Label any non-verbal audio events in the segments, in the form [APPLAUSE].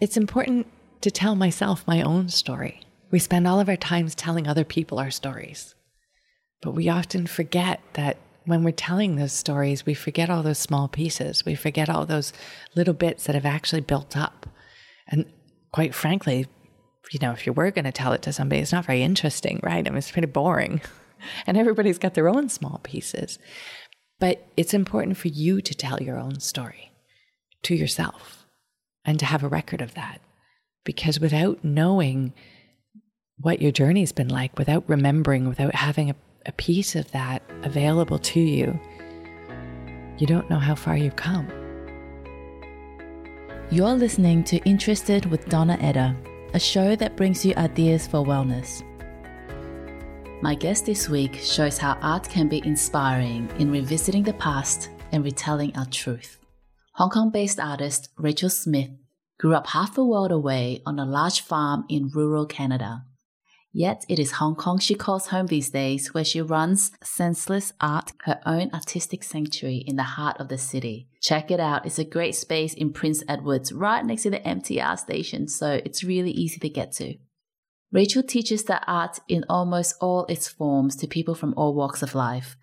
it's important to tell myself my own story. We spend all of our times telling other people our stories. But we often forget that when we're telling those stories, we forget all those small pieces. We forget all those little bits that have actually built up. And quite frankly, you know, if you were going to tell it to somebody, it's not very interesting, right? I mean, it's pretty boring. [LAUGHS] and everybody's got their own small pieces. But it's important for you to tell your own story to yourself and to have a record of that. Because without knowing what your journey's been like, without remembering, without having a, a piece of that available to you, you don't know how far you've come. You're listening to Interested with Donna Edda, a show that brings you ideas for wellness. My guest this week shows how art can be inspiring in revisiting the past and retelling our truth. Hong Kong based artist Rachel Smith grew up half a world away on a large farm in rural Canada. Yet it is Hong Kong she calls home these days, where she runs Senseless Art, her own artistic sanctuary in the heart of the city. Check it out, it's a great space in Prince Edwards, right next to the MTR station, so it's really easy to get to. Rachel teaches the art in almost all its forms to people from all walks of life,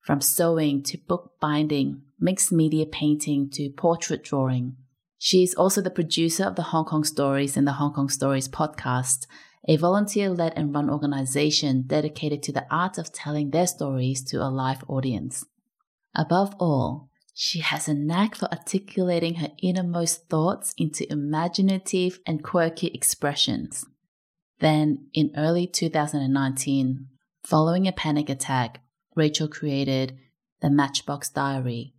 from sewing to bookbinding, mixed media painting to portrait drawing. She is also the producer of the Hong Kong Stories and the Hong Kong Stories podcast, a volunteer led and run organization dedicated to the art of telling their stories to a live audience. Above all, she has a knack for articulating her innermost thoughts into imaginative and quirky expressions. Then, in early 2019, following a panic attack, Rachel created the Matchbox Diary.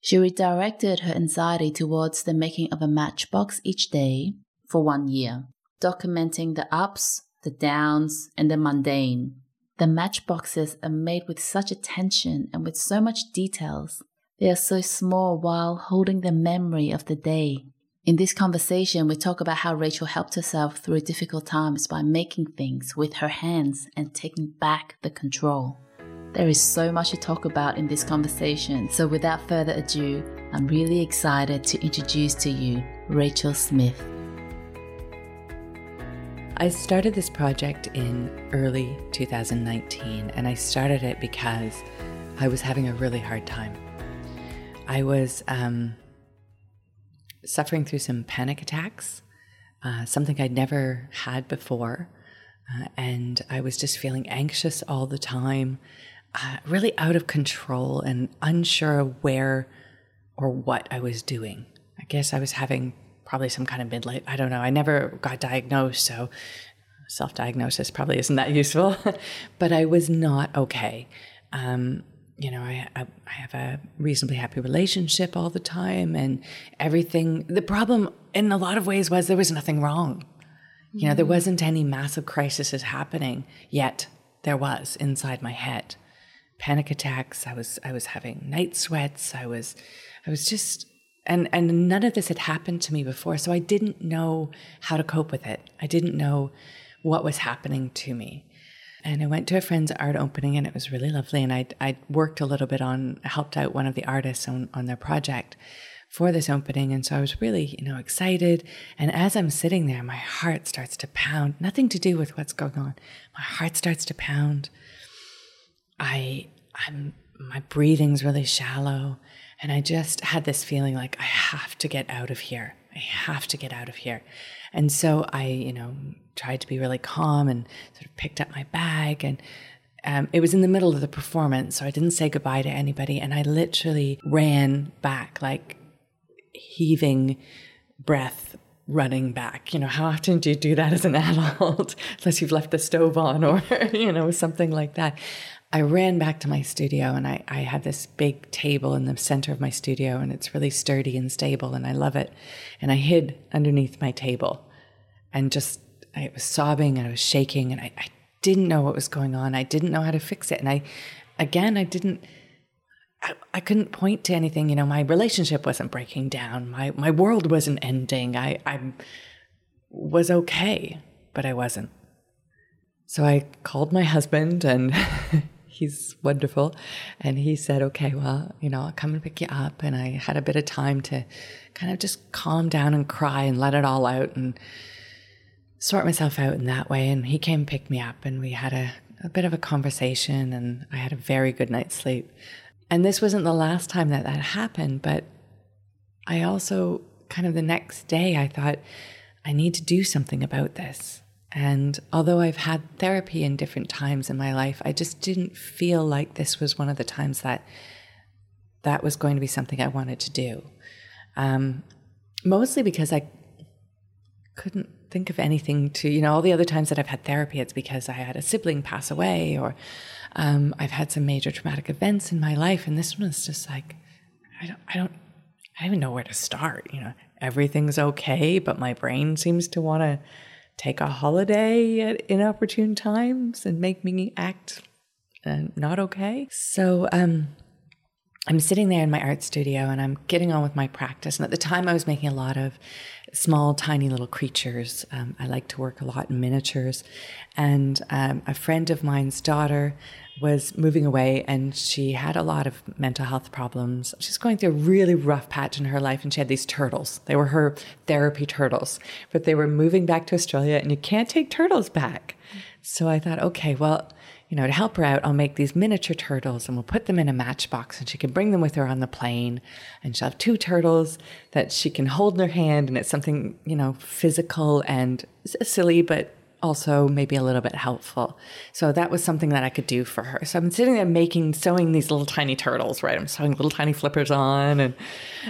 She redirected her anxiety towards the making of a matchbox each day for one year, documenting the ups, the downs, and the mundane. The matchboxes are made with such attention and with so much details. They are so small while holding the memory of the day. In this conversation, we talk about how Rachel helped herself through difficult times by making things with her hands and taking back the control. There is so much to talk about in this conversation, so without further ado, I'm really excited to introduce to you Rachel Smith. I started this project in early 2019, and I started it because I was having a really hard time. I was um, suffering through some panic attacks, uh, something I'd never had before. Uh, and I was just feeling anxious all the time, uh, really out of control and unsure of where or what I was doing. I guess I was having probably some kind of midlife. I don't know. I never got diagnosed, so self diagnosis probably isn't that useful. [LAUGHS] but I was not okay. Um, you know, I, I, I have a reasonably happy relationship all the time and everything. The problem in a lot of ways was there was nothing wrong. You know, there mm-hmm. wasn't any massive crises happening yet. There was inside my head. Panic attacks. I was I was having night sweats. I was I was just and and none of this had happened to me before, so I didn't know how to cope with it. I didn't know what was happening to me. And I went to a friend's art opening and it was really lovely. And I I worked a little bit on helped out one of the artists on, on their project for this opening. And so I was really, you know, excited. And as I'm sitting there, my heart starts to pound. Nothing to do with what's going on. My heart starts to pound. I I'm my breathing's really shallow. And I just had this feeling like I have to get out of here. I have to get out of here. And so I, you know, tried to be really calm and sort of picked up my bag and um, it was in the middle of the performance, so I didn't say goodbye to anybody, and I literally ran back, like heaving breath, running back. You know, how often do you do that as an [LAUGHS] adult, unless you've left the stove on or [LAUGHS] you know something like that? I ran back to my studio, and I, I have this big table in the center of my studio, and it's really sturdy and stable, and I love it. And I hid underneath my table, and just I was sobbing and I was shaking and I, I didn't know what was going on. I didn't know how to fix it. And I, again, I didn't, I, I couldn't point to anything. You know, my relationship wasn't breaking down. My, my world wasn't ending. I, I was okay, but I wasn't. So I called my husband and [LAUGHS] he's wonderful. And he said, okay, well, you know, I'll come and pick you up. And I had a bit of time to kind of just calm down and cry and let it all out and sort myself out in that way. And he came and picked me up and we had a, a bit of a conversation and I had a very good night's sleep. And this wasn't the last time that that happened, but I also kind of the next day I thought, I need to do something about this. And although I've had therapy in different times in my life, I just didn't feel like this was one of the times that that was going to be something I wanted to do. Um, mostly because I couldn't think of anything to, you know, all the other times that I've had therapy, it's because I had a sibling pass away or um, I've had some major traumatic events in my life. And this one was just like, I don't, I don't, I don't even know where to start. You know, everything's okay, but my brain seems to want to take a holiday at inopportune times and make me act uh, not okay. So, um, I'm sitting there in my art studio and I'm getting on with my practice. And at the time, I was making a lot of small, tiny little creatures. Um, I like to work a lot in miniatures. And um, a friend of mine's daughter was moving away and she had a lot of mental health problems. She's going through a really rough patch in her life and she had these turtles. They were her therapy turtles, but they were moving back to Australia and you can't take turtles back. So I thought, okay, well, you know, to help her out, I'll make these miniature turtles and we'll put them in a matchbox and she can bring them with her on the plane. And she'll have two turtles that she can hold in her hand. And it's something, you know, physical and silly, but also maybe a little bit helpful. So that was something that I could do for her. So I'm sitting there making, sewing these little tiny turtles, right? I'm sewing little tiny flippers on and,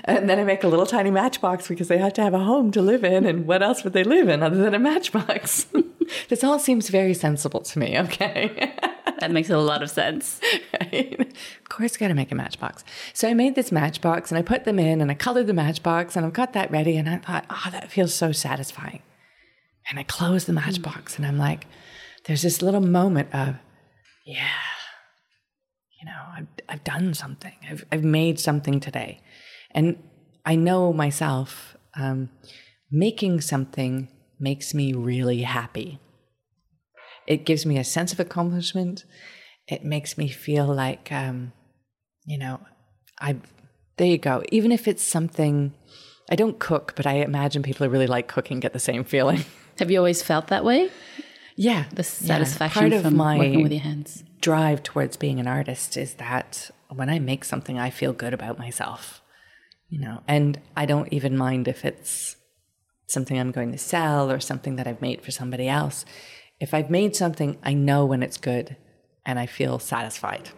and then I make a little tiny matchbox because they have to have a home to live in. And what else would they live in other than a matchbox? [LAUGHS] this all seems very sensible to me. Okay. [LAUGHS] that makes a lot of sense. Right? Of course, got to make a matchbox. So I made this matchbox and I put them in and I colored the matchbox and I've got that ready. And I thought, oh, that feels so satisfying. And I close the matchbox and I'm like, there's this little moment of, yeah, you know, I've, I've done something. I've, I've made something today. And I know myself, um, making something makes me really happy. It gives me a sense of accomplishment. It makes me feel like, um, you know, I, there you go. Even if it's something, I don't cook, but I imagine people who really like cooking get the same feeling. [LAUGHS] Have you always felt that way? Yeah, the satisfaction yeah. Part from of my working with your hands. Drive towards being an artist is that when I make something, I feel good about myself. You know, and I don't even mind if it's something I'm going to sell or something that I've made for somebody else. If I've made something, I know when it's good and I feel satisfied.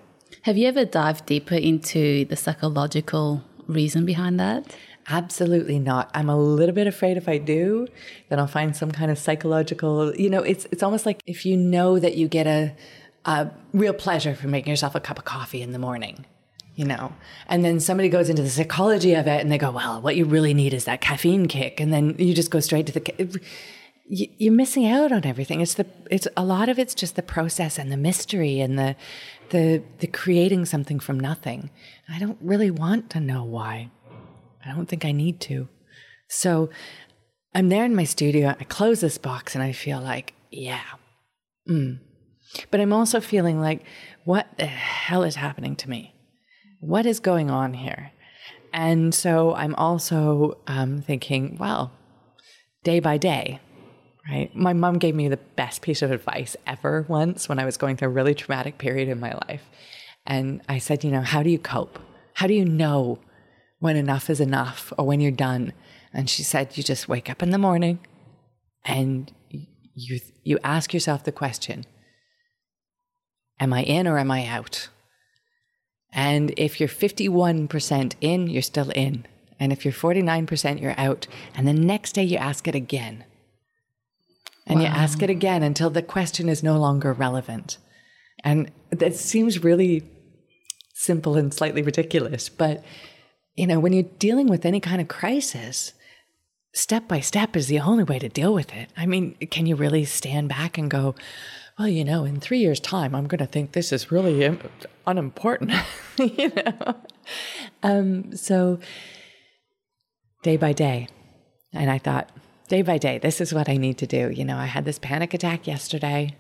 Have you ever dived deeper into the psychological reason behind that? Absolutely not. I'm a little bit afraid if I do, then I'll find some kind of psychological, you know, it's it's almost like if you know that you get a a real pleasure from making yourself a cup of coffee in the morning, you know. And then somebody goes into the psychology of it and they go, "Well, what you really need is that caffeine kick." And then you just go straight to the you're missing out on everything. It's the it's a lot of it's just the process and the mystery and the the the creating something from nothing. I don't really want to know why. I don't think I need to. So I'm there in my studio. I close this box and I feel like, yeah. Mm. But I'm also feeling like, what the hell is happening to me? What is going on here? And so I'm also um, thinking, well, day by day, right? My mom gave me the best piece of advice ever once when I was going through a really traumatic period in my life. And I said, you know, how do you cope? How do you know when enough is enough or when you're done. And she said, you just wake up in the morning and you, you ask yourself the question, am I in or am I out? And if you're 51% in, you're still in. And if you're 49%, you're out. And the next day you ask it again. And wow. you ask it again until the question is no longer relevant. And that seems really simple and slightly ridiculous, but you know, when you're dealing with any kind of crisis, step by step is the only way to deal with it. I mean, can you really stand back and go, well, you know, in three years' time, I'm going to think this is really unimportant, [LAUGHS] you know? Um, so, day by day, and I thought, day by day, this is what I need to do. You know, I had this panic attack yesterday.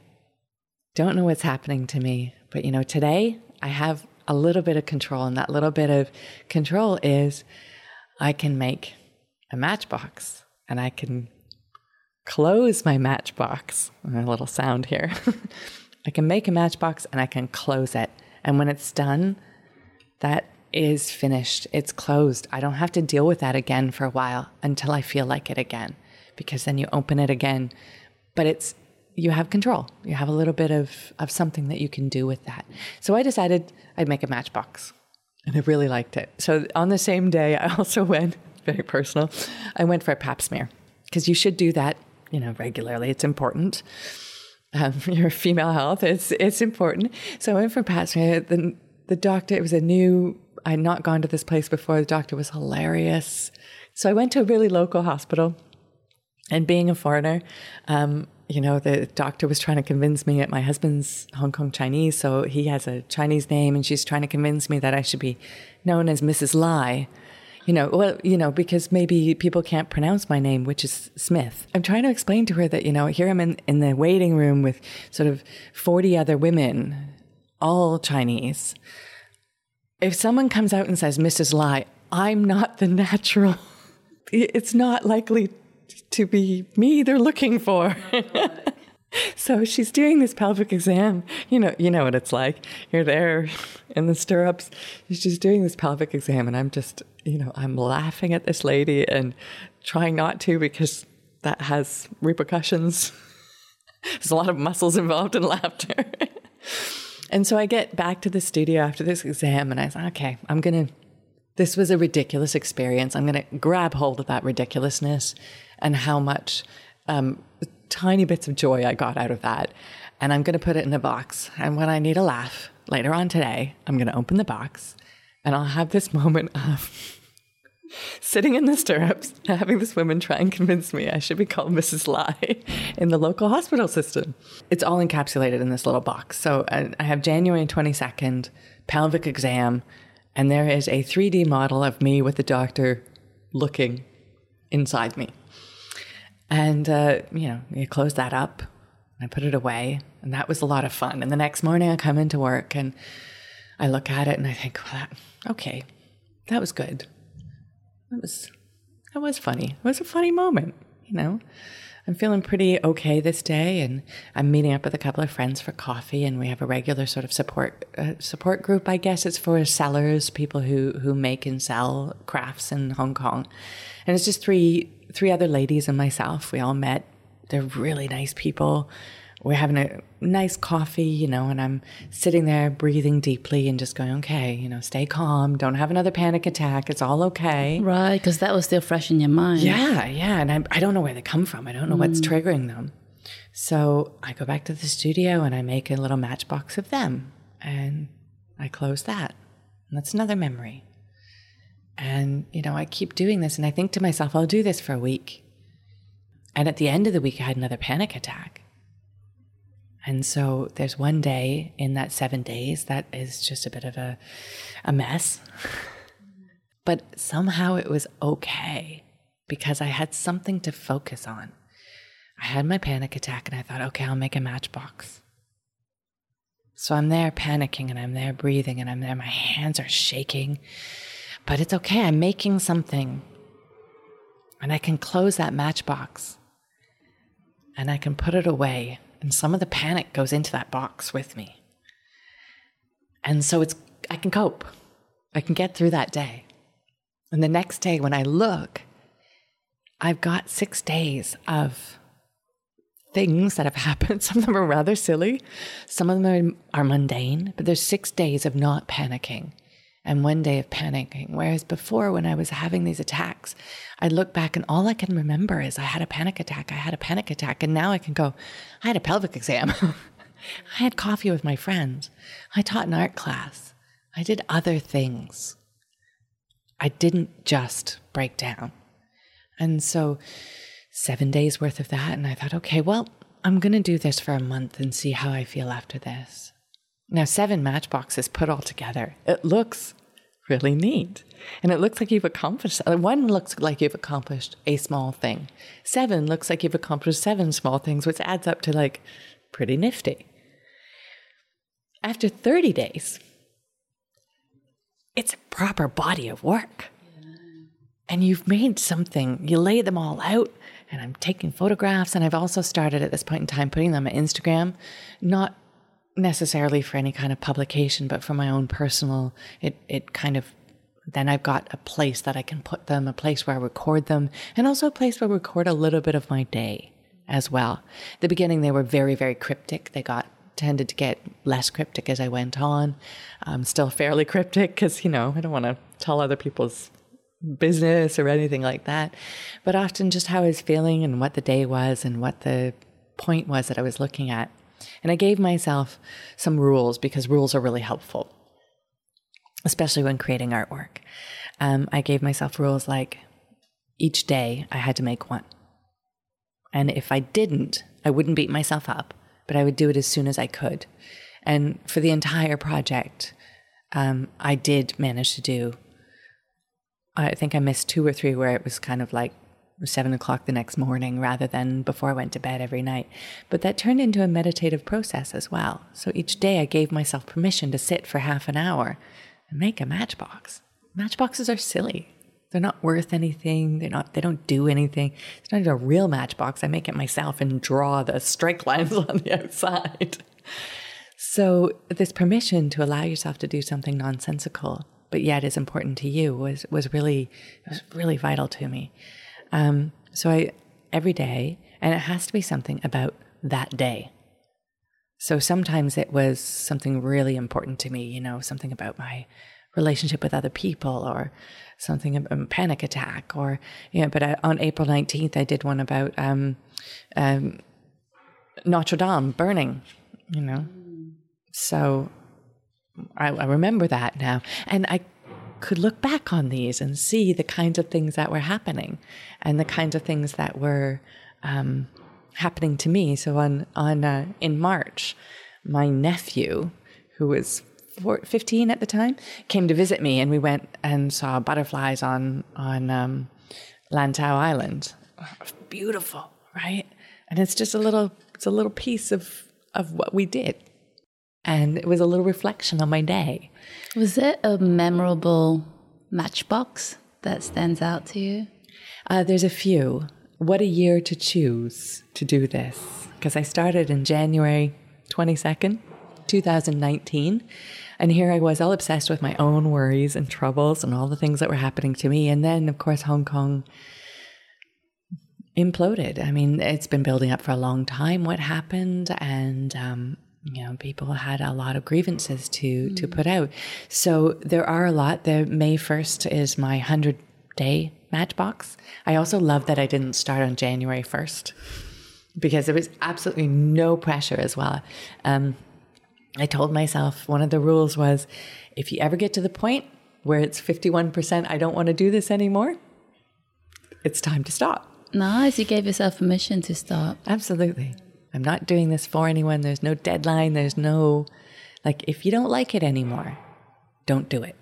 don't know what's happening to me. But, you know, today I have a little bit of control, and that little bit of control is I can make a matchbox and I can close my matchbox. A little sound here. [LAUGHS] I can make a matchbox and I can close it. And when it's done, that is finished. It's closed. I don't have to deal with that again for a while until I feel like it again, because then you open it again. But it's, you have control. You have a little bit of, of something that you can do with that. So I decided I'd make a matchbox and I really liked it. So on the same day, I [LAUGHS] also went, very personal, I went for a pap smear because you should do that, you know, regularly. It's important. Um, [LAUGHS] your female health, it's, it's important. So I went for pap smear. The, the doctor, it was a new I had not gone to this place before. The doctor was hilarious. So I went to a really local hospital. And being a foreigner, um, you know, the doctor was trying to convince me that my husband's Hong Kong Chinese, so he has a Chinese name, and she's trying to convince me that I should be known as Mrs. Lai. You know, well, you know, because maybe people can't pronounce my name, which is Smith. I'm trying to explain to her that, you know, here I'm in, in the waiting room with sort of 40 other women, all Chinese if someone comes out and says, Mrs. Lai, I'm not the natural, [LAUGHS] it's not likely to be me they're looking for. [LAUGHS] so she's doing this pelvic exam. You know, you know what it's like. You're there in the stirrups. She's just doing this pelvic exam, and I'm just, you know, I'm laughing at this lady and trying not to because that has repercussions. [LAUGHS] There's a lot of muscles involved in laughter. [LAUGHS] And so I get back to the studio after this exam and I say, okay, I'm to, this was a ridiculous experience. I'm to grab hold of that ridiculousness and how much um, tiny bits of joy I got out of that. And I'm going to put it in a box. And when I need a laugh later on today, I'm going to open the box and I'll have this [LAUGHS] moment of sitting in the stirrups, having this woman try and convince me I should be called Mrs. Lai in the local hospital system. It's all encapsulated in this little box. So uh, I have January 22nd, pelvic exam, and there is a 3D model of me with the doctor looking inside me. And, uh, you know, you close that up, I put it away, and that was a lot of fun. And the next morning I come into work and I look at it and I think, well, that, okay, that was good that was that was funny. It was a funny moment, you know. I'm feeling pretty okay this day, and I'm meeting up with a couple of friends for coffee, and we have a regular sort of support uh, support group. I guess it's for sellers, people who who make and sell crafts in Hong Kong, and it's just three three other ladies and myself. We all met. They're really nice people we're having a nice coffee, you know, and I'm sitting there breathing deeply and just going, okay, you know, stay calm. Don't have another panic attack. It's all okay. Right. Because that was still fresh in your mind. Yeah. Yeah. And I, I don't know where they come from. I don't know mm. what's triggering them. So I go back to the studio and I make a little matchbox of them and I close that. And that's another memory. And, you know, I keep doing this and I think to myself, I'll do this for a week. And at the end of the week, I had another panic attack. And so there's one day in that seven days that is just a bit of a, a mess. [LAUGHS] but somehow it was okay because I had something to focus on. I had my panic attack and I thought, okay, I'll make a matchbox. So I'm there panicking and I'm there breathing and I'm there, my hands are shaking. But it's okay, I'm making something. And I can close that matchbox and I can put it away and some of the panic goes into that box with me. And so it's I can cope. I can get through that day. And the next day when I look, I've got 6 days of things that have [LAUGHS] happened. Some of them are rather silly, some of them are, are mundane, but there's 6 days of not panicking and one day of panicking. Whereas before, when I was having these attacks, I look back and all I can remember is I had a panic attack. I had a panic attack. And now I can go, I had a pelvic exam. [LAUGHS] I had coffee with my friends. I taught an art class. I did other things. I didn't just break down. And so, seven days worth of that. And I thought, okay, well, I'm going to do this for a month and see how I feel after this. Now, seven matchboxes put all together. It looks really neat. And it looks like you've accomplished uh, one looks like you've accomplished a small thing. Seven looks like you've accomplished seven small things, which adds up to like pretty nifty. after 30 days, it's a proper body of work. And you've made something, you lay them all out, and I'm taking photographs. And I've also started at this point in time putting them on Instagram, not necessarily for any kind of publication, but for my own personal, it, it kind of then I've got a place that I can put them, a place where I record them, and also a place where I record a little bit of my day as well. the beginning, they were very, very cryptic. They got tended to get less cryptic as I went on. I'm still fairly [LAUGHS] cryptic because, you know, I don't want to tell other people's business or anything like that. But often just how I was feeling and what the day was and what the point was that I was looking at. And I gave myself some rules because rules are really helpful, especially when creating artwork. Um, I gave myself rules like each day I had to make one. And if I didn't, I wouldn't beat myself up, but I would do it as soon as I could. And for the entire project, um, I did manage to do, I think I missed two or three where it was kind of like seven o'clock the next morning rather than before I went to bed every night. But that turned into a meditative process as well. So each day I gave myself permission to sit for half an hour and make a matchbox. Matchboxes are silly. They're not worth anything. They're not. They don't do anything. It's not even a real matchbox. I make it myself and draw the strike lines [LAUGHS] on the outside. So this permission to allow yourself to do something nonsensical, but yet is important to you, was was really was really vital to me. Um, so I every day, and it has to be something about that day. So sometimes it was something really important to me, you know, something about my relationship with other people or something a, a panic attack or you know but I, on april 19th i did one about um, um, notre dame burning you know? So I, I remember that now. And i could look back on these and see the kinds of things that were happening and the kinds of things that were um, happening to me so on on uh, in march my nephew who was 15 at the time, came to visit me, and we went and saw butterflies on on um, Lantau Island. Beautiful, right? And it's just a little it's a little piece of of what we did, and it was a little reflection on my day. Was it a memorable matchbox that stands out to you? Uh, there's a few. What a year to choose to do this because I started in January 22nd, 2019. And here I was all obsessed with my own worries and troubles and all the things that were happening to me. And then, of course, Hong Kong imploded. I mean, it's been building up for a long time what happened. And, um, you know, people had a lot of grievances to, mm. to put out. So there are a lot. The May 1st is my 100 day matchbox. I also love that I didn't start on January 1st because there was absolutely no pressure as well. Um, I told myself one of the rules was if you ever get to the point where it's 51%, I don't want to do this anymore, it's time to stop. Nice. You gave yourself permission to stop. Absolutely. I'm not doing this for anyone. There's no deadline. There's no, like, if you don't like it anymore, don't do it.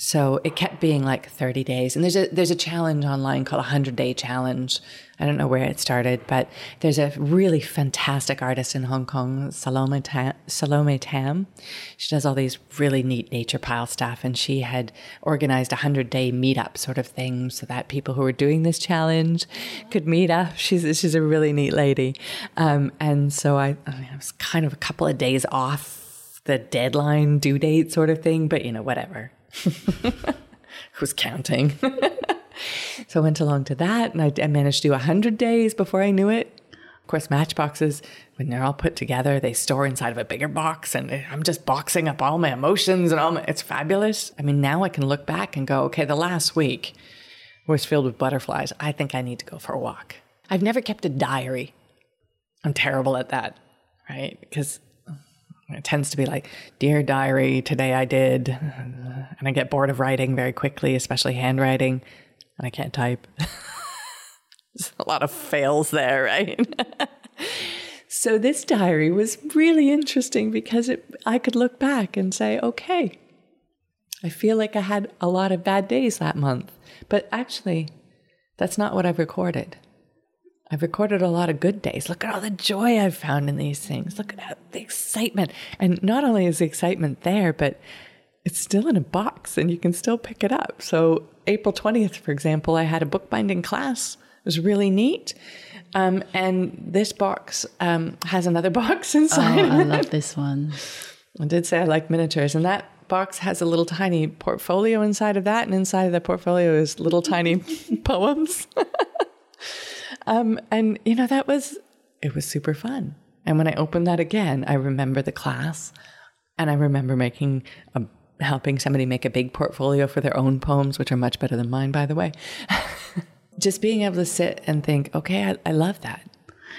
So it kept being like 30 days. And there's a there's a challenge online called a 100 day challenge. I don't know where it started, but there's a really fantastic artist in Hong Kong, Salome Tam, Salome Tam. She does all these really neat nature pile stuff and she had organized a 100 day meetup sort of thing so that people who were doing this challenge could meet up. She's she's a really neat lady. Um, and so I, I was kind of a couple of days off the deadline due date sort of thing, but you know, whatever [LAUGHS] Who's counting? [LAUGHS] so I went along to that and I, I managed to do 100 days before I knew it. Of course, matchboxes, when they're all put together, they store inside of a bigger box, and I'm just boxing up all my emotions and all my, it's fabulous. I mean, now I can look back and go, okay, the last week was filled with butterflies. I think I need to go for a walk. I've never kept a diary. I'm terrible at that, right? Because it tends to be like, Dear Diary, today I did. And I get bored of writing very quickly, especially handwriting, and I can't type. [LAUGHS] There's a lot of fails there, right? [LAUGHS] so this diary was really interesting because it, I could look back and say, okay, I feel like I had a lot of bad days that month. But actually, that's not what I've recorded. I've recorded a lot of good days. Look at all the joy I've found in these things. Look at the excitement. And not only is the excitement there, but it's still in a box and you can still pick it up. So, April 20th, for example, I had a bookbinding class. It was really neat. Um, and this box um, has another [LAUGHS] box inside. Oh, I love this one. I did say I like miniatures, and that box has a little tiny portfolio inside of that, and inside of the portfolio is little tiny [LAUGHS] poems. [LAUGHS] Um, and you know, that was it was super fun. And when I opened that again, I remember the class, and I remember making a, helping somebody make a big portfolio for their own poems, which are much better than mine, by the way. [LAUGHS] Just being able to sit and think, okay, I, I love that.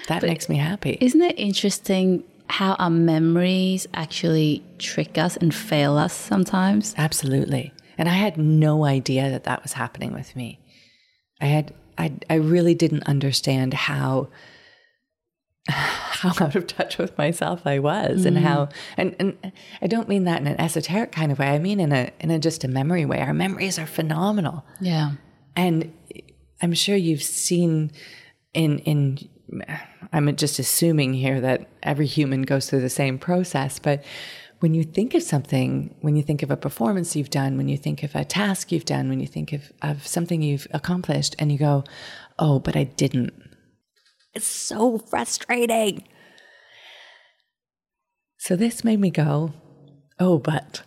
That but makes me happy. Isn't it interesting how our memories actually trick us and fail us sometimes? Absolutely. And I had no idea that that was happening with me. I had I, I really didn't understand how how out of touch with myself I was mm. and how and, and I don't mean that in an esoteric kind of way. I mean in a in a just a memory way. Our memories are phenomenal. Yeah. And I'm sure you've seen in in I'm just assuming here that every human goes through the same process, but when you think of something, when you think of a performance you've done, when you think of a task you've done, when you think of, of something you've accomplished, and you go, oh, but I didn't. It's so frustrating. So this made me go, oh, but,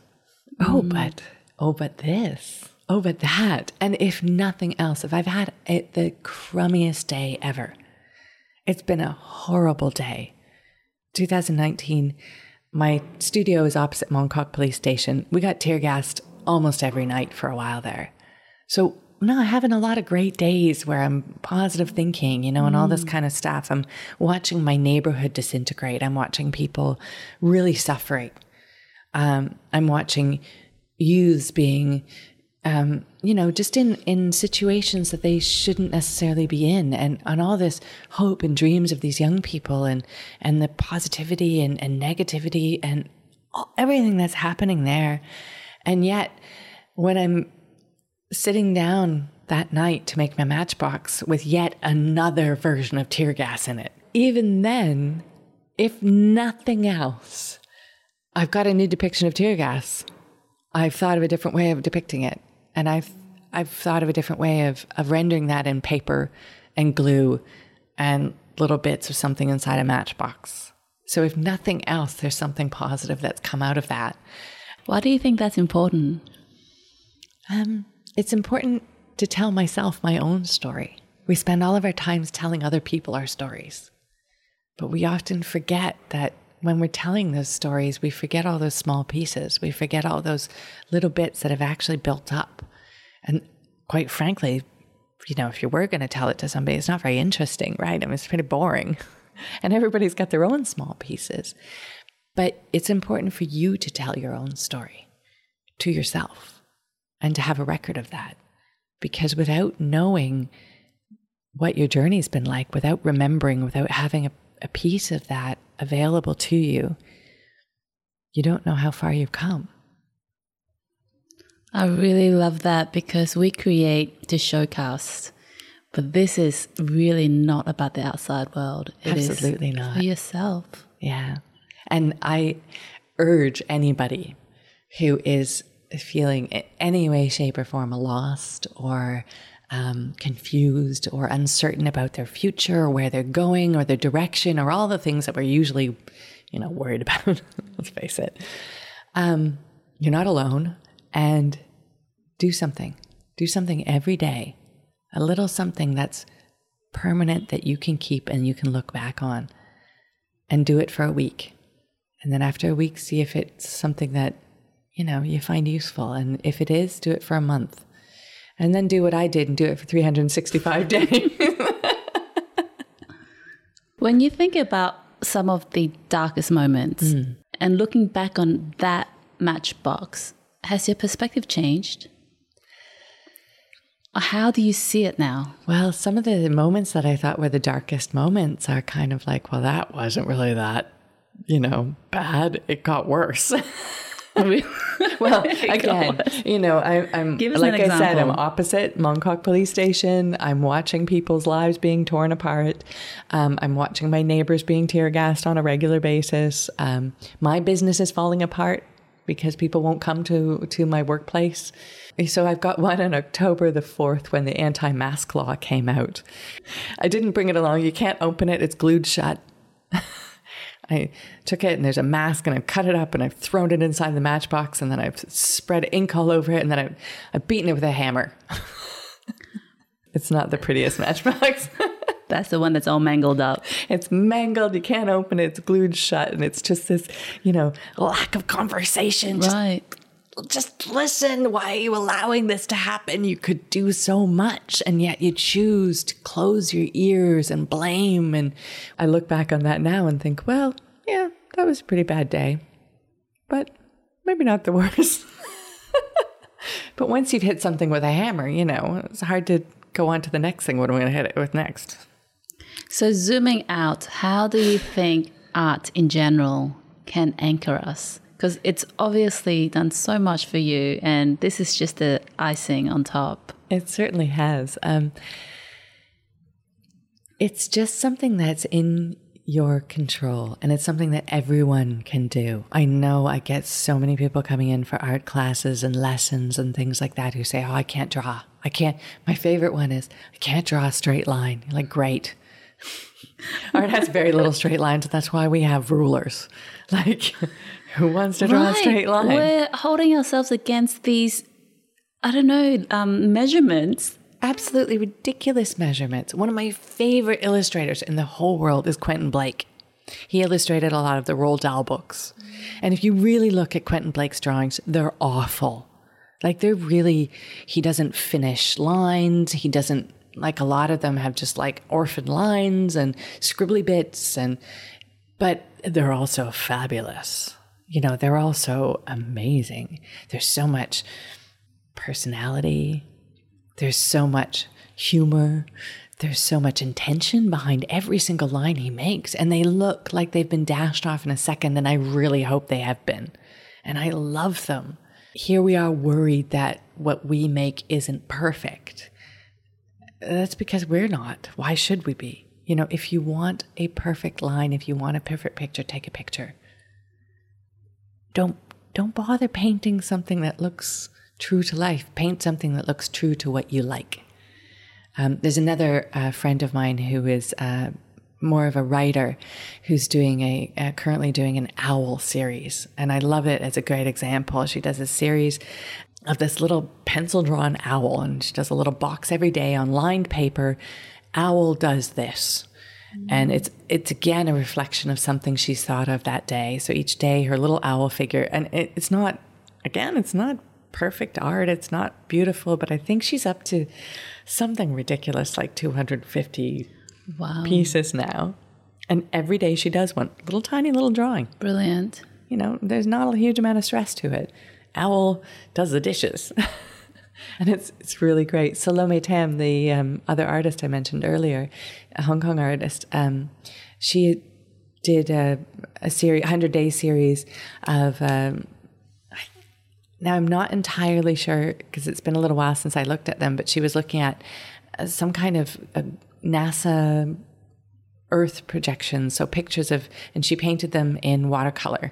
oh, mm. but, oh, but this, oh, but that. And if nothing else, if I've had it, the crummiest day ever, it's been a horrible day. 2019 my studio is opposite Mongkok Police Station. We got tear gassed almost every night for a while there. So no, I'm having a lot of great days where I'm positive thinking, you know, and all this mm. kind of stuff. I'm watching my neighborhood disintegrate. I'm watching people really suffering. Um, I'm watching youths being um, you know, just in, in situations that they shouldn't necessarily be in and on all this hope and dreams of these young people and, and the positivity and, and negativity and all, everything that's happening there. And yet when I'm sitting down that night to make my matchbox with yet another version of tear gas in it, even then, if nothing else, I've got a new depiction of tear gas. I've thought of a different way of depicting it and I've I've thought of a different way of of rendering that in paper and glue and little bits of something inside a matchbox. So if nothing else, there's something positive that's come out of that. Why do you think that's important? Um, it's important to tell myself my own story. We spend all of our times telling other people our stories, but we often forget that when we're telling those stories, we forget all those small pieces. We forget all those little bits that have actually built up. And quite frankly, you know, if you were going to tell it to somebody, it's not very interesting, right? I mean, it's pretty boring. [LAUGHS] and everybody's got their own small pieces. But it's important for you to tell your own story to yourself and to have a record of that. Because without knowing what your journey's been like, without remembering, without having a, a piece of that available to you, you don't know how far you've come. I really love that because we create to showcast, but this is really not about the outside world. It Absolutely not. For yourself. Yeah. And I urge anybody who is feeling in any way, shape, or form lost or um, confused or uncertain about their future or where they're going or their direction or all the things that we're usually, you know, worried [LAUGHS] about. Let's face it. Um, you're not alone and do something. Do something every day, a little something that's permanent that you can keep and you can look back on and do it for a week. And then after a week, see if it's something that, you know, you find useful. And if it is, do it for a month and then do what I did and do it for 365 days. [LAUGHS] when you think about some of the darkest moments mm. and looking back on that matchbox, has your perspective changed? How do you see it now? Well, some of the moments that I thought were the darkest moments are kind of like, well, that wasn't really that, you know, bad. It got worse. [LAUGHS] [LAUGHS] well, [LAUGHS] again, you know, I, am like I said, I'm opposite Mongkok Police Station. I'm watching people's lives being torn apart. Um, I'm watching my neighbors being tear gassed on a regular basis. Um, my business is falling apart because people won't come to to my workplace. So I've got one on October the 4th when the anti-mask law came out. I didn't bring it along. You can't open it. It's glued shut. [LAUGHS] I took it and there's a mask and I've cut it up and I've thrown it inside the matchbox and then I've spread ink all over it and then I've, I've beaten it with a hammer. [LAUGHS] it's not the prettiest matchbox. [LAUGHS] That's the one that's all mangled up. It's mangled. You can't open it. It's glued shut. And it's just this, you know, lack of conversation. Right. Just, just listen. Why are you allowing this to happen? You could do so much. And yet you choose to close your ears and blame. And I look back on that now and think, well, yeah, that was a pretty bad day. But maybe not the [LAUGHS] worst. [LAUGHS] but once you've hit something with a hammer, you know, it's hard to go on to the next thing. What am I going to hit it with next? So, zooming out, how do you think art in general can anchor us? Because it's obviously done so much for you, and this is just the icing on top. It certainly has. Um, it's just something that's in your control and it's something that everyone can do. I know I get so many people coming in for art classes and lessons and things like that who say, Oh, I can't draw. I can't. My favorite one is, I can't draw a straight line. You're like, great. [LAUGHS] Art has very little straight lines. That's why we have rulers. [LAUGHS] Like, [LAUGHS] who wants to draw right. a straight line? We're holding ourselves against these, I don't know, um, measurements. Absolutely ridiculous measurements. One of my favorite illustrators in the whole world is Quentin Blake. He illustrated a lot of the Roald Dahl books. And if you really look at Quentin Blake's drawings, they're awful. Like they're really, he doesn't finish lines. He doesn't like a lot of them have just like orphan lines and scribbly bits and but they're also fabulous. You know, they're all so amazing. There's so much personality. There's so much humor. There's so much intention behind every single line he makes. And they look like they've been dashed off in a second. And I really hope they have been. And I love them. Here we are worried that what we make isn't perfect. That's because we're not. Why should we be? You know, if you want a perfect line, if you want a perfect picture, take a picture. Don't don't bother painting something that looks true to life. Paint something that looks true to what you like. Um, there's another uh, friend of mine who is uh, more of a writer who's doing a uh, currently doing an owl series, and I love it as a great example. She does a series of this little pencil drawn owl, and she does a little box every day on lined paper. Owl does this. Mm-hmm. And it's it's again a reflection of something she's thought of that day. So each day, her little owl figure, and it, it's not, again, it's not perfect art. It's not beautiful, but I think she's up to something ridiculous like 250 wow. pieces now. And every day she does one little tiny little drawing. Brilliant. You know, there's not a huge amount of stress to it. Owl does the dishes. [LAUGHS] and it's it's really great. Salome Tam, the um, other artist I mentioned earlier, a Hong Kong artist, um, she did a, a series, hundred day series of. Um, now I'm not entirely sure because it's been a little while since I looked at them, but she was looking at uh, some kind of NASA Earth projections, so pictures of, and she painted them in watercolor,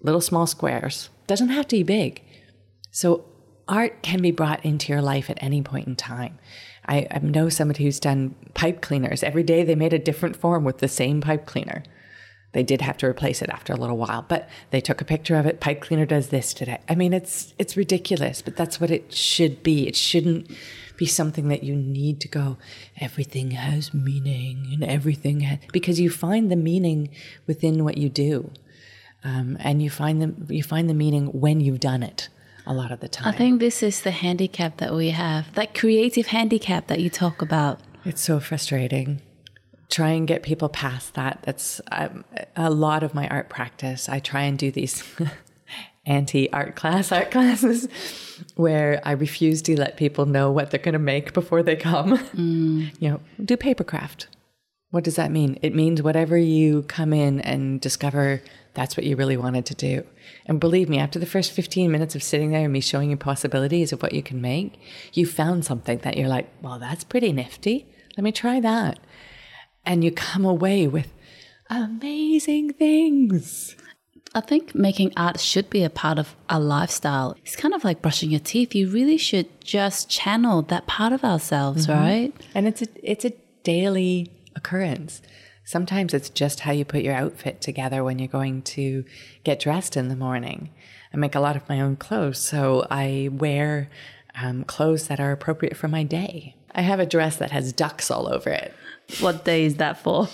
little small squares doesn't have to be big. So art can be brought into your life at any point in time. I, I know somebody who's done pipe cleaners. Every day they made a different form with the same pipe cleaner. They did have to replace it after a little while, but they took a picture of it. Pipe cleaner does this today. I mean, it's it's ridiculous, but that's what it should be. It shouldn't be something that you need to go. Everything has meaning, and everything because you find the meaning within what you do um, and you find the you find the meaning when you've done it a lot of the time. I think this is the handicap that we have, that creative handicap that you talk about. It's so frustrating. Try and get people past that. That's um, a lot of my art practice. I try and do these [LAUGHS] anti art class art classes where I refuse to let people know what they're going to make before they come. [LAUGHS] Mm. You know, do paper craft. What does that mean? It means whatever you come in and discover that's what you really wanted to do. And believe me, after the first 15 minutes of sitting there and me showing you possibilities of what you can make, you found something that you're like, well, that's pretty nifty. Let me try that. And you come away with amazing things. I think making art should be a part of our lifestyle. It's kind of like brushing your teeth. You really should just channel that part of ourselves, mm-hmm. right? And it's a it's a daily occurrence. Sometimes it's just how you put your outfit together when you're going to get dressed in the morning. I make a lot of my own clothes, so I wear um, clothes that are appropriate for my day. I have a dress that has ducks all over it. What day is that for?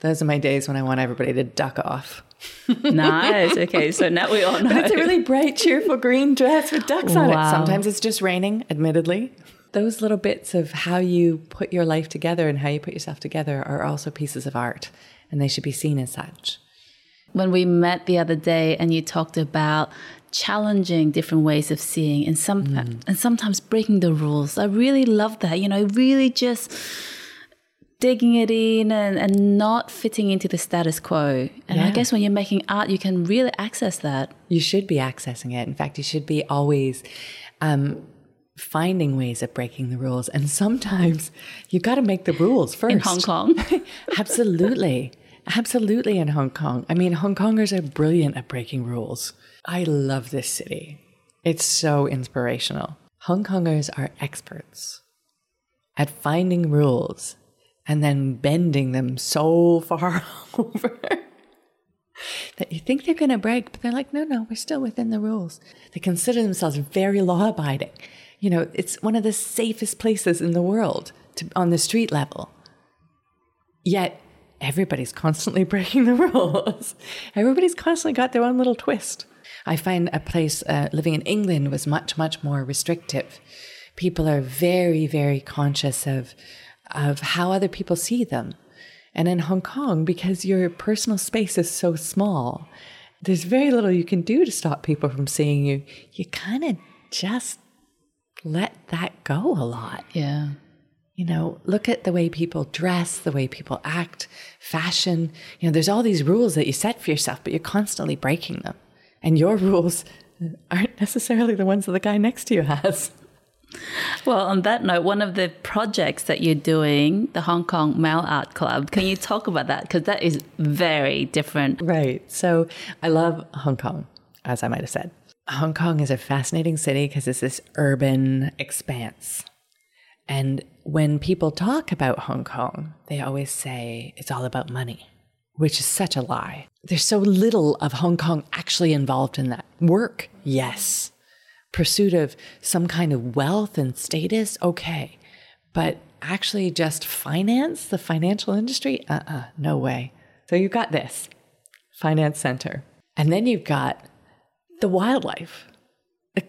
Those are my days when I want everybody to duck off. [LAUGHS] nice. Okay, so now we all know. [LAUGHS] But it's a really bright, cheerful green dress with ducks wow. on it. Sometimes it's just raining, admittedly. Those little bits of how you put your life together and how you put yourself together are also pieces of art, and they should be seen as such. When we met the other day and you talked about challenging different ways of seeing and some mm. and sometimes breaking the rules. I really love that. You know, really just digging it in and, and not fitting into the status quo. And yeah. I guess when you're making art, you can really access that. You should be accessing it. In fact, you should be always um, finding ways of breaking the rules. And sometimes you've got to make the rules first. In Hong Kong? [LAUGHS] Absolutely. Absolutely in Hong Kong. I mean, Hong Kongers are brilliant at breaking rules. I love this city. It's so inspirational. Hong Kongers are experts at finding rules and then bending them so [LAUGHS] far over that you think they're going to break, but they're like, no, no, we're still within the rules. They consider themselves very law abiding. You know, it's one of the safest places in the world to, on the street level. Yet everybody's constantly [LAUGHS] breaking the rules. Everybody's constantly got their own little twist. I find a place uh, living in England was much, much more restrictive. People are very, very conscious of of how other people see them. And in Hong Kong, because your personal space is so small, there's very little you can do to stop people from seeing you. You kind of just let that go a lot. Yeah. You know, look at the way people dress, the way people act, fashion. You know, there's all these rules that you set for yourself, but you're constantly breaking them. And your [LAUGHS] rules aren't necessarily the ones that the guy next to you has. Well, on that note, one of the projects that you're doing, the Hong Kong Mail Art Club, can you talk about that? Because that is very different. Right. So I love Hong Kong, as I might have said. Hong Kong is a fascinating city because it's this urban expanse. And when people talk about Hong Kong, they always say it's all about money, which is such a lie. There's so little of Hong Kong actually involved in that. Work, yes pursuit of some kind of wealth and status, okay. But actually, just finance, the financial industry, uh uh-uh, uh no way. So you've got this finance center. And then you've got the wildlife.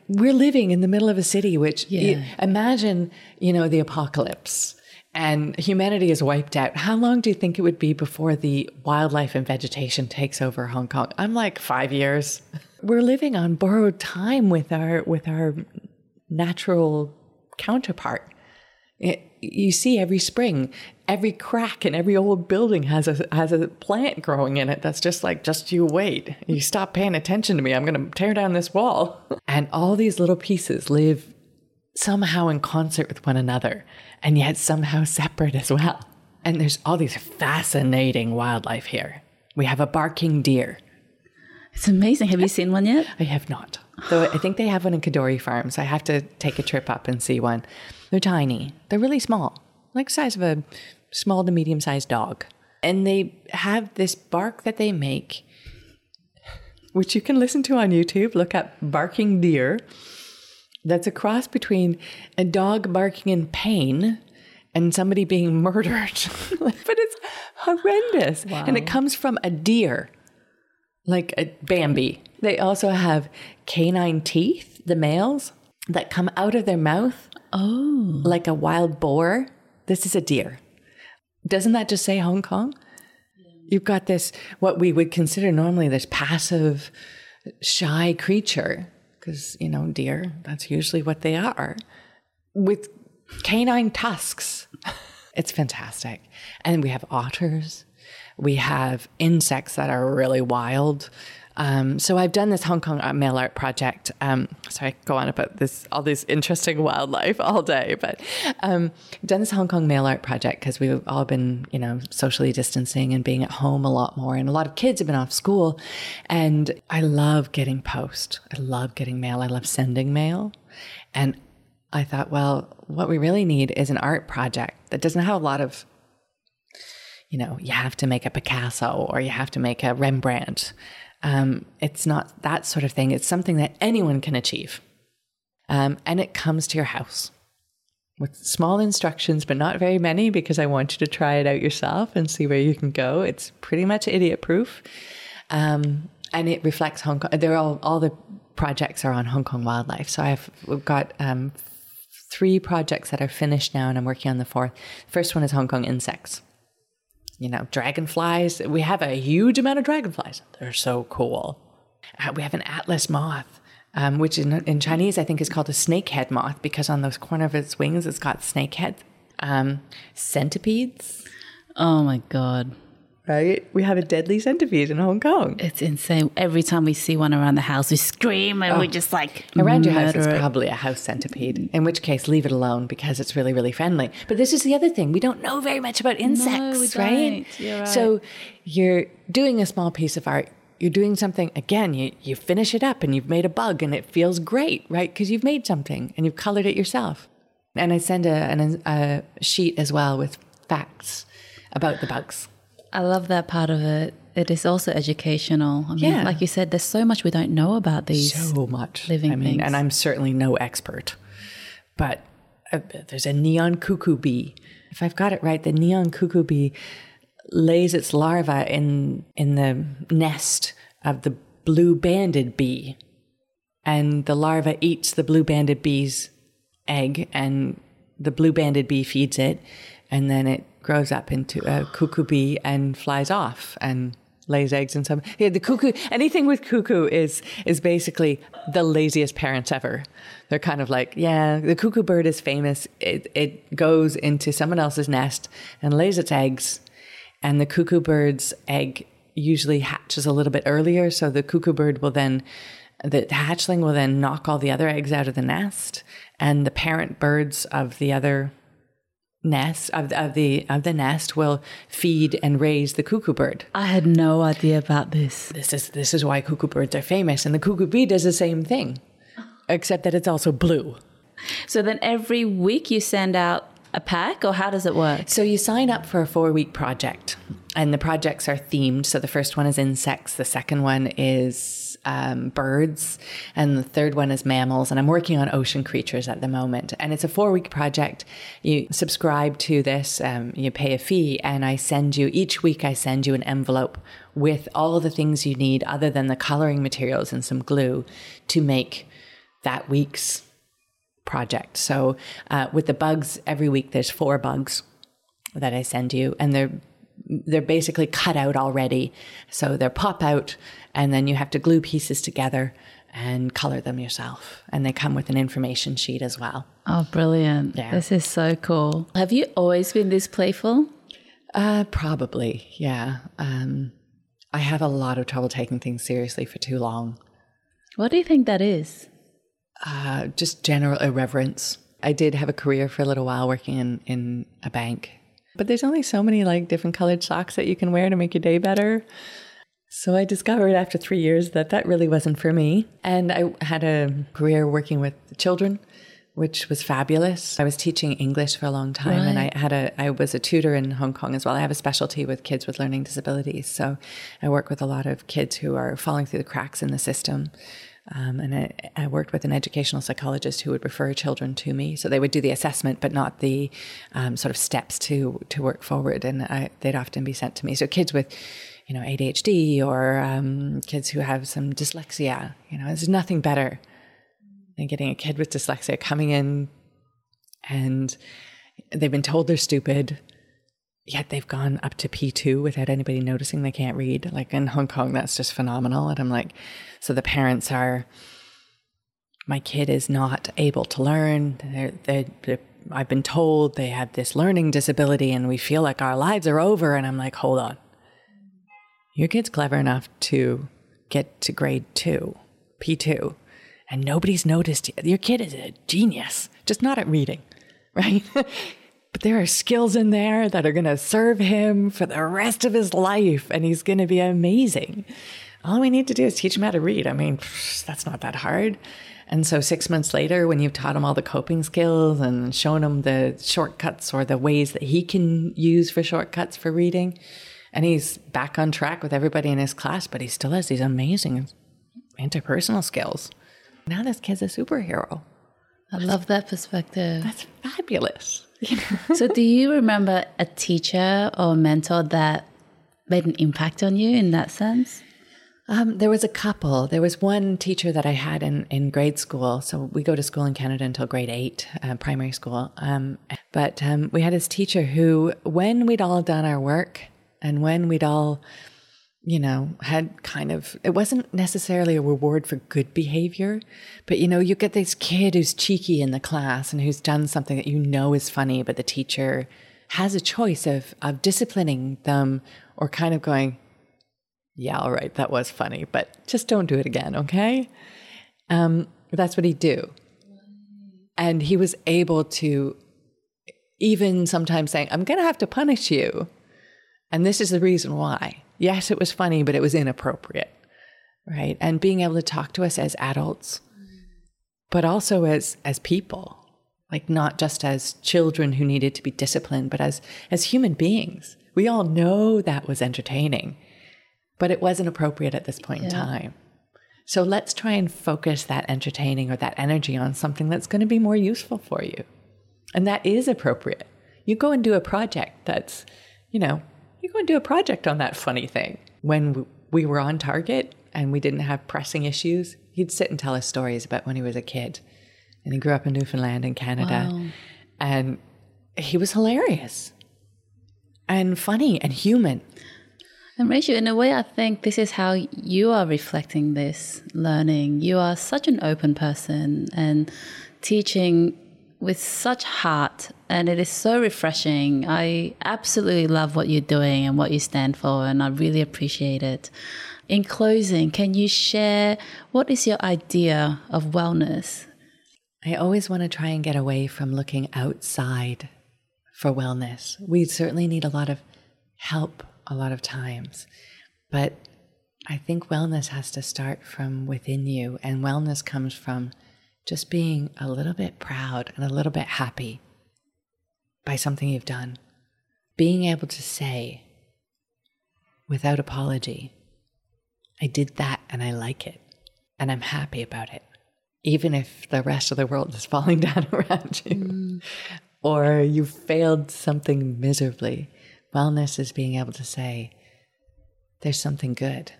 We're living in the middle of a city, which yeah. imagine, you know, the apocalypse and humanity is wiped out. How long do you think it would be before the wildlife and vegetation takes over Hong Kong? I'm like five years. [LAUGHS] we're living on borrowed time with our with our natural counterpart. It, you see every spring, every crack in every old building has a has a plant growing in it that's just like just you wait. You stop paying attention to me. I'm going to tear down this wall. [LAUGHS] And all these little pieces live somehow in concert with one another and yet somehow separate as well. And there's all these fascinating wildlife here. We have a barking deer it's amazing. Have you seen one yet? I have not. Though I think they have one in Kadoorie Farms. I have to take a trip up and see one. They're tiny. They're really small, like the size of a small to medium sized dog. And they have this bark that they make, which you can listen to on YouTube. Look up barking deer. That's a cross between a dog barking in pain and somebody being [LAUGHS] murdered. [LAUGHS] but it's horrendous. Wow. And it comes from a deer like a Bambi. They also have canine teeth, the males, that come out of their mouth. Oh. Like a wild boar. This is a deer. Doesn't that just say Hong Kong? You've got this, what we would consider normally this passive, shy creature, because, you know, deer, that's usually what they are, with canine tusks. [LAUGHS] It's fantastic. And we have otters We have insects that are really wild. Um, so I've done this Hong Kong mail art project. Um, sorry, I go on about this all this interesting wildlife all day, but um, done this Hong Kong mail art project because we've all been, you know, socially distancing and being at home a lot more, and a lot of kids have been off school. And I love getting post. I love getting mail. I love sending mail, and I thought, well, what we really need is an art project that doesn't have a lot of you know, you have to make a Picasso or you have to make a Rembrandt. Um, it's not that sort of thing. It's something that anyone can achieve. Um, and it comes to your house with small instructions, but not very many because I want you to try it out yourself and see where you can go. It's pretty much idiot proof. Um, and it reflects Hong Kong. They're all, all the projects are on Hong Kong wildlife. So I've we've got um, three projects that are finished now, and I'm working on the fourth. First one is Hong Kong insects you know, dragonflies. We have a huge amount of dragonflies. They're so cool. Uh, we have an atlas moth, um, which in, in, Chinese I think is called a snakehead moth because on the corner of its wings it's got snakehead. Um, centipedes. Oh my god right? We have a deadly centipede in Hong Kong. It's insane. Every time we see one around the house, we scream and oh. we just like around your house. It's probably a house centipede. In which case, leave it alone because it's really, really friendly. But this is the other thing: we don't know very much about insects, no, right? right? So you're doing a small piece of art. You're doing something again. You you finish it up and you've made a bug and it feels great, right? Because you've made something and you've colored it yourself. And I send a, an, a sheet as well with facts about the bugs I love that part of it. It is also educational. I mean, yeah. like you said, there's so much we don't know about these. So much living I mean, things. and I'm certainly no expert, but uh, there's a neon cuckoo bee. If I've got it right, the neon cuckoo bee lays its larva in in the nest of the blue banded bee, and the larva eats the blue banded bee's egg, and the blue banded bee feeds it, and then it grows up into a cuckoo bee and flies off and lays eggs and some yeah the cuckoo anything with cuckoo is is basically the laziest parents ever. They're kind of like yeah the cuckoo bird is famous. It, it goes into someone else's nest and lays its eggs and the cuckoo bird's egg usually hatches a little bit earlier so the cuckoo bird will then the hatchling will then knock all the other eggs out of the nest and the parent birds of the other nest of, of the of the nest will feed and raise the cuckoo bird. I had no idea about this. This is this is why cuckoo birds are famous, and the cuckoo bee does the same thing, [LAUGHS] except that it's also blue. So then every week you send out a pack, or how does it work? So you sign up for a four week project, and the projects are themed. So the first one is insects, the second one is um, birds, and the third one is mammals. And I'm working on ocean creatures at the moment. And it's a four week project. You subscribe to this, um, you pay a fee, and I send you each week, I send you an envelope with all the things you need other than the coloring materials and some glue to make that week's project. So uh, with the bugs, every week there's four bugs that I send you, and they're they're basically cut out already. So they're pop out, and then you have to glue pieces together and color them yourself. And they come with an information sheet as well. Oh, brilliant! Yeah. This is so cool. Have you always been this playful? Uh, probably, yeah. Um, I have a lot of trouble taking things seriously for too long. What do you think that is? Uh, just general irreverence. I did have a career for a little while working in, in a bank, but there's only so many like different colored socks that you can wear to make your day better. So I discovered after three years that that really wasn't for me. And I had a career working with children, which was fabulous. I was teaching English for a long time right. and I had a I was a tutor in Hong Kong as well. I have a specialty with kids with learning disabilities. So I work with a lot of kids who are falling through the cracks in the system. Um, and I, I, worked with an educational psychologist who would refer children to me. So they would do the assessment, but not the um, sort of steps to to work forward. And I, they'd often be sent to me. So kids with, you know, ADHD or um, kids who have some dyslexia. You know, there's nothing better than getting a kid with dyslexia coming in, and they've been told they're stupid yet they've gone up to P2 without anybody noticing they can't read. Like in Hong Kong, that's just phenomenal. And I'm like, so the parents are, my kid is not able to learn. They're, they're, they're, I've been told they have this learning disability and we feel like our lives are over. And I'm like, hold on. Your kid's clever enough to get to grade two, P2, and nobody's noticed yet. Your kid is a genius, just not at reading, [LAUGHS] right? but there are skills in there that are going to serve him for the rest of his life, and he's going to be amazing. All we need to do is teach him how to read. I mean, that's not that hard. And so, six months later, when you've taught him all the coping skills and shown him the shortcuts or the ways that he can use for shortcuts for reading, and he's back on track with everybody in his class, but he still has these amazing interpersonal skills. Now, this kid's a superhero. I love that perspective. That's fabulous. [LAUGHS] so, do you remember a teacher or mentor that made an impact on you in that sense? Um, there was a couple. There was one teacher that I had in, in grade school. So we go to school in Canada until grade eight, uh, primary school. Um, but um, we had this teacher who, when we'd all done our work and when we'd all, you know, had kind of, it wasn't necessarily a reward for good behavior, but you know, you get this kid who's cheeky in the class and who's done something that you know is funny, but the teacher has a choice of, of disciplining them or kind of going, yeah, all right, that was funny, but just don't do it again, okay? Um, that's what he'd do. And he was able to even sometimes saying, I'm going to have to punish you. And this is the reason why. Yes, it was funny, but it was inappropriate, right? And being able to talk to us as adults, but also as, as people, like not just as children who needed to be disciplined, but as, as human beings. We all know that was entertaining but it wasn't appropriate at this point yeah. in time. So let's try and focus that entertaining or that energy on something that's going to be more useful for you. And that is appropriate. You go and do a project that's, you know, go and do a project on that funny thing. When we were on target and we didn't have pressing issues, he'd sit and tell us stories about when he was a kid. And he grew up in Newfoundland and Canada. Wow. And he was hilarious and funny and human. And Rachel, in a way, I think this is how you are reflecting this learning. You are such an open person and teaching with such heart, and it is so refreshing. I absolutely love what you're doing and what you stand for, and I really appreciate it. In closing, can you share what is your idea of wellness? I always want to try and get away from looking outside for wellness. We certainly need a lot of help a lot of times. But I think wellness has to start from within you, and wellness comes from just being a little bit proud and a little bit happy by something you've done. Being able to say without apology, I did that and I like it, and I'm happy about it, even if the rest of the world is [LAUGHS] falling down around you, mm. or you failed something miserably Wellness is being able to say, there's something good.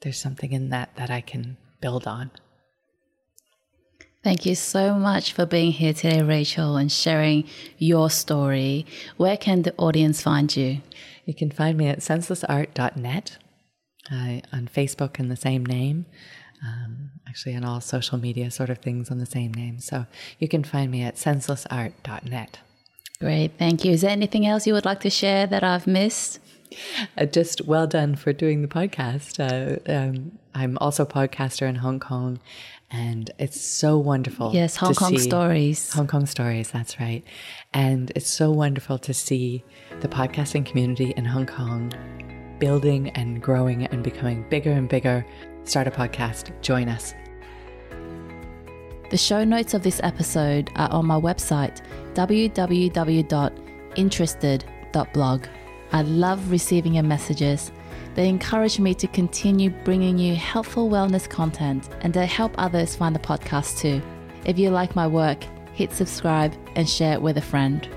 There's something in that that I can build on. Thank you so much for being here today, Rachel, and sharing your story. Where can the audience find you? You can find me at senselessart.net, uh, on Facebook in the same name, um, actually on all social media sort of things on the same name. So you can find me at senselessart.net. Great, thank you. Is there anything else you would like to share that I've missed? Uh, just well done for doing the podcast. Uh, um, I'm also a podcaster in Hong Kong, and it's so wonderful. Yes, Hong Kong see, stories. Hong Kong stories, that's right. And it's so wonderful to see the podcasting community in Hong Kong building and growing and becoming bigger and bigger. Start a podcast, join us. The show notes of this episode are on my website www.interested.blog. I love receiving your messages. They encourage me to continue bringing you helpful wellness content and to help others find the podcast too. If you like my work, hit subscribe and share it with a friend.